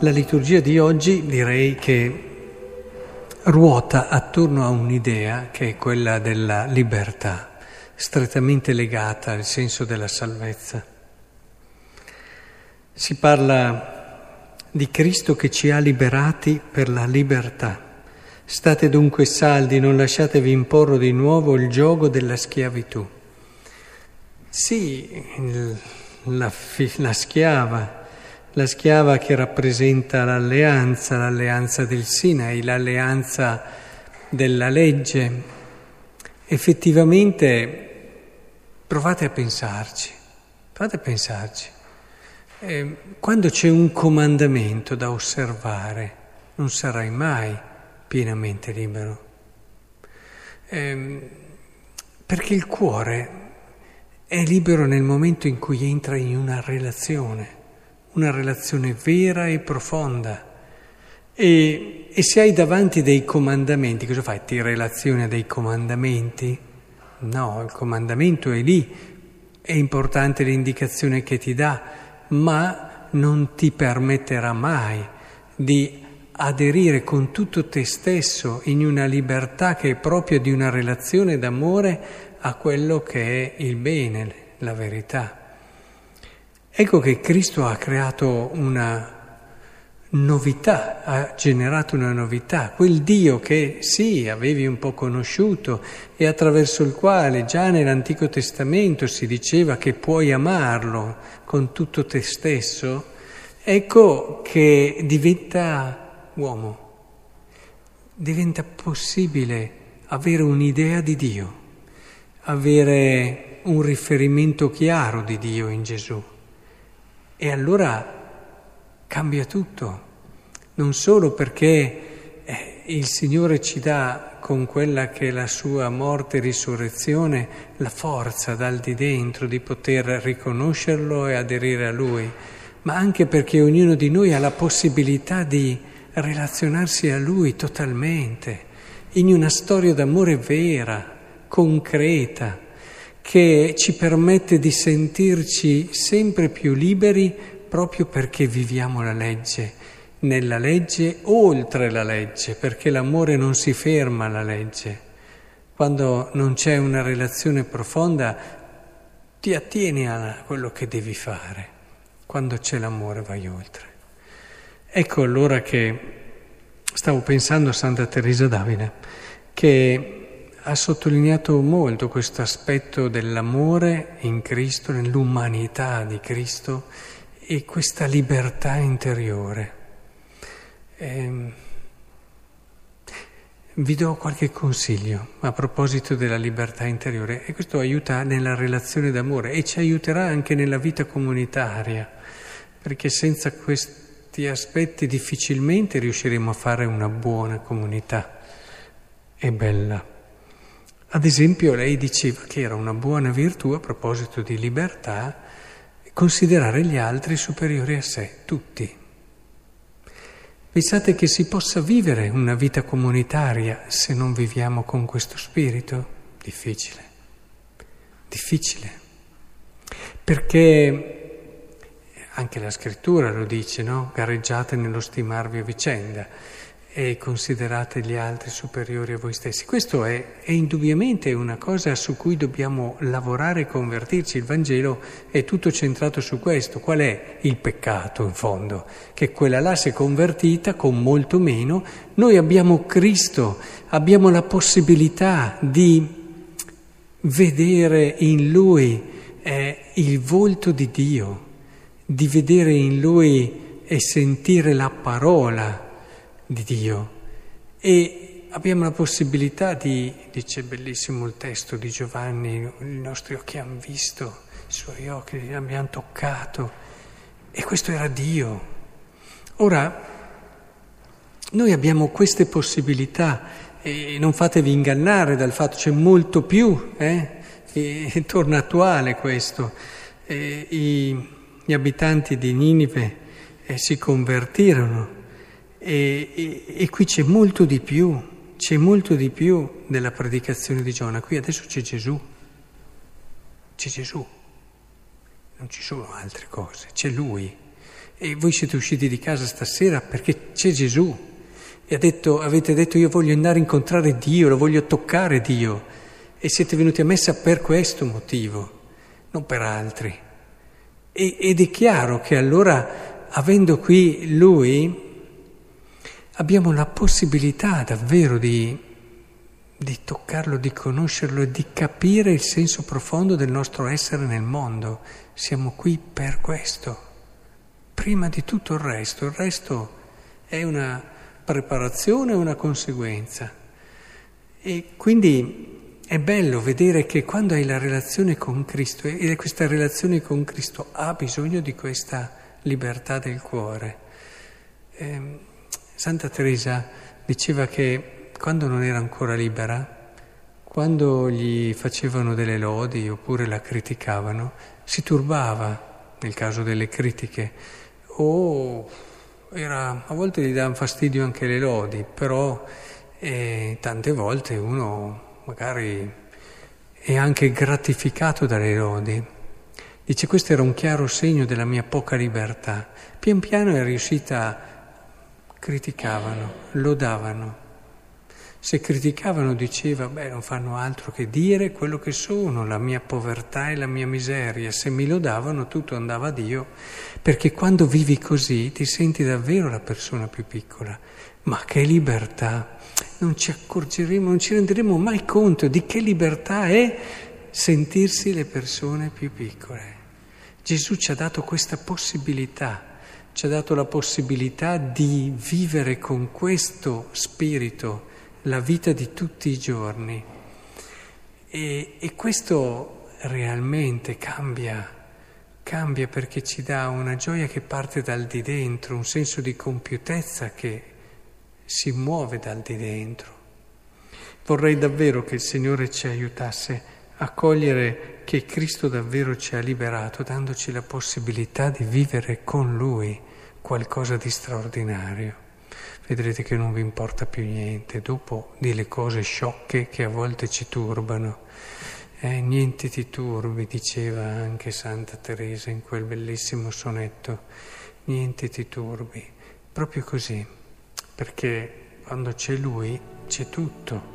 La liturgia di oggi direi che ruota attorno a un'idea che è quella della libertà, strettamente legata al senso della salvezza. Si parla di Cristo che ci ha liberati per la libertà. State dunque saldi, non lasciatevi imporre di nuovo il gioco della schiavitù. Sì, la, la schiava la schiava che rappresenta l'alleanza, l'alleanza del Sinai, l'alleanza della legge. Effettivamente provate a pensarci, provate a pensarci. Eh, quando c'è un comandamento da osservare, non sarai mai pienamente libero. Eh, perché il cuore è libero nel momento in cui entra in una relazione una relazione vera e profonda. E, e, se hai davanti dei comandamenti, cosa fai? Ti relazioni a dei comandamenti? No, il comandamento è lì, è importante l'indicazione che ti dà, ma non ti permetterà mai di aderire con tutto te stesso in una libertà che è propria di una relazione d'amore a quello che è il bene, la verità. Ecco che Cristo ha creato una novità, ha generato una novità, quel Dio che sì, avevi un po' conosciuto e attraverso il quale già nell'Antico Testamento si diceva che puoi amarlo con tutto te stesso, ecco che diventa uomo, diventa possibile avere un'idea di Dio, avere un riferimento chiaro di Dio in Gesù. E allora cambia tutto, non solo perché eh, il Signore ci dà con quella che è la sua morte e risurrezione la forza dal di dentro di poter riconoscerlo e aderire a Lui, ma anche perché ognuno di noi ha la possibilità di relazionarsi a Lui totalmente, in una storia d'amore vera, concreta che ci permette di sentirci sempre più liberi proprio perché viviamo la legge, nella legge, oltre la legge, perché l'amore non si ferma alla legge. Quando non c'è una relazione profonda ti attieni a quello che devi fare, quando c'è l'amore vai oltre. Ecco allora che stavo pensando a Santa Teresa d'Avila, che ha sottolineato molto questo aspetto dell'amore in Cristo, nell'umanità di Cristo e questa libertà interiore. Eh, vi do qualche consiglio a proposito della libertà interiore e questo aiuta nella relazione d'amore e ci aiuterà anche nella vita comunitaria, perché senza questi aspetti difficilmente riusciremo a fare una buona comunità e bella. Ad esempio lei diceva che era una buona virtù a proposito di libertà considerare gli altri superiori a sé, tutti. Pensate che si possa vivere una vita comunitaria se non viviamo con questo spirito? Difficile, difficile, perché anche la scrittura lo dice, no? Gareggiate nello stimarvi a vicenda e considerate gli altri superiori a voi stessi. Questo è, è, indubbiamente una cosa su cui dobbiamo lavorare e convertirci. Il Vangelo è tutto centrato su questo. Qual è il peccato in fondo? Che quella là si è convertita con molto meno. Noi abbiamo Cristo, abbiamo la possibilità di vedere in Lui eh, il volto di Dio, di vedere in Lui e sentire la parola di Dio e abbiamo la possibilità di, dice bellissimo il testo di Giovanni, i nostri occhi hanno visto, i suoi occhi li abbiamo toccato e questo era Dio. Ora, noi abbiamo queste possibilità e non fatevi ingannare dal fatto c'è molto più, eh? e torna attuale questo. E i, gli abitanti di Ninive eh, si convertirono e, e, e, qui c'è molto di più, c'è molto di più della predicazione di Giona. Qui adesso c'è Gesù, c'è Gesù, non ci sono altre cose, c'è Lui. e voi siete usciti di casa stasera perché c'è Gesù e detto, avete detto io voglio andare a incontrare Dio, lo voglio toccare Dio e siete venuti a messa per questo motivo, non per altri. E, ed è chiaro che allora, avendo qui Lui, abbiamo la possibilità davvero di, di toccarlo, di conoscerlo e di capire il senso profondo del nostro essere nel mondo. Siamo qui per questo. Prima di tutto il resto, il resto è una preparazione, una conseguenza. E quindi è bello vedere che quando hai la relazione con Cristo, e questa relazione con Cristo ha bisogno di questa libertà del cuore. Eh, Santa Teresa diceva che quando non era ancora libera, quando gli facevano delle lodi oppure la criticavano, si turbava nel caso delle critiche o era, a volte gli davano fastidio anche le lodi, però eh, tante volte uno magari è anche gratificato dalle lodi. Dice questo era un chiaro segno della mia poca libertà. Pian piano è riuscita criticavano, lodavano. Se criticavano diceva, beh, non fanno altro che dire quello che sono, la mia povertà e la mia miseria. Se mi lodavano tutto andava a Dio, perché quando vivi così ti senti davvero la persona più piccola. Ma che libertà! Non ci accorgeremo, non ci renderemo mai conto di che libertà è sentirsi le persone più piccole. Gesù ci ha dato questa possibilità ci ha dato la possibilità di vivere con questo spirito la vita di tutti i giorni. E, e questo realmente cambia, cambia perché ci dà una gioia che parte dal di dentro, un senso di compiutezza che si muove dal di dentro. Vorrei davvero che il Signore ci aiutasse a cogliere che Cristo davvero ci ha liberato, dandoci la possibilità di vivere con Lui qualcosa di straordinario. Vedrete che non vi importa più niente, dopo delle cose sciocche che a volte ci turbano. Eh, niente ti turbi, diceva anche Santa Teresa in quel bellissimo sonetto, niente ti turbi, proprio così, perché quando c'è Lui c'è tutto.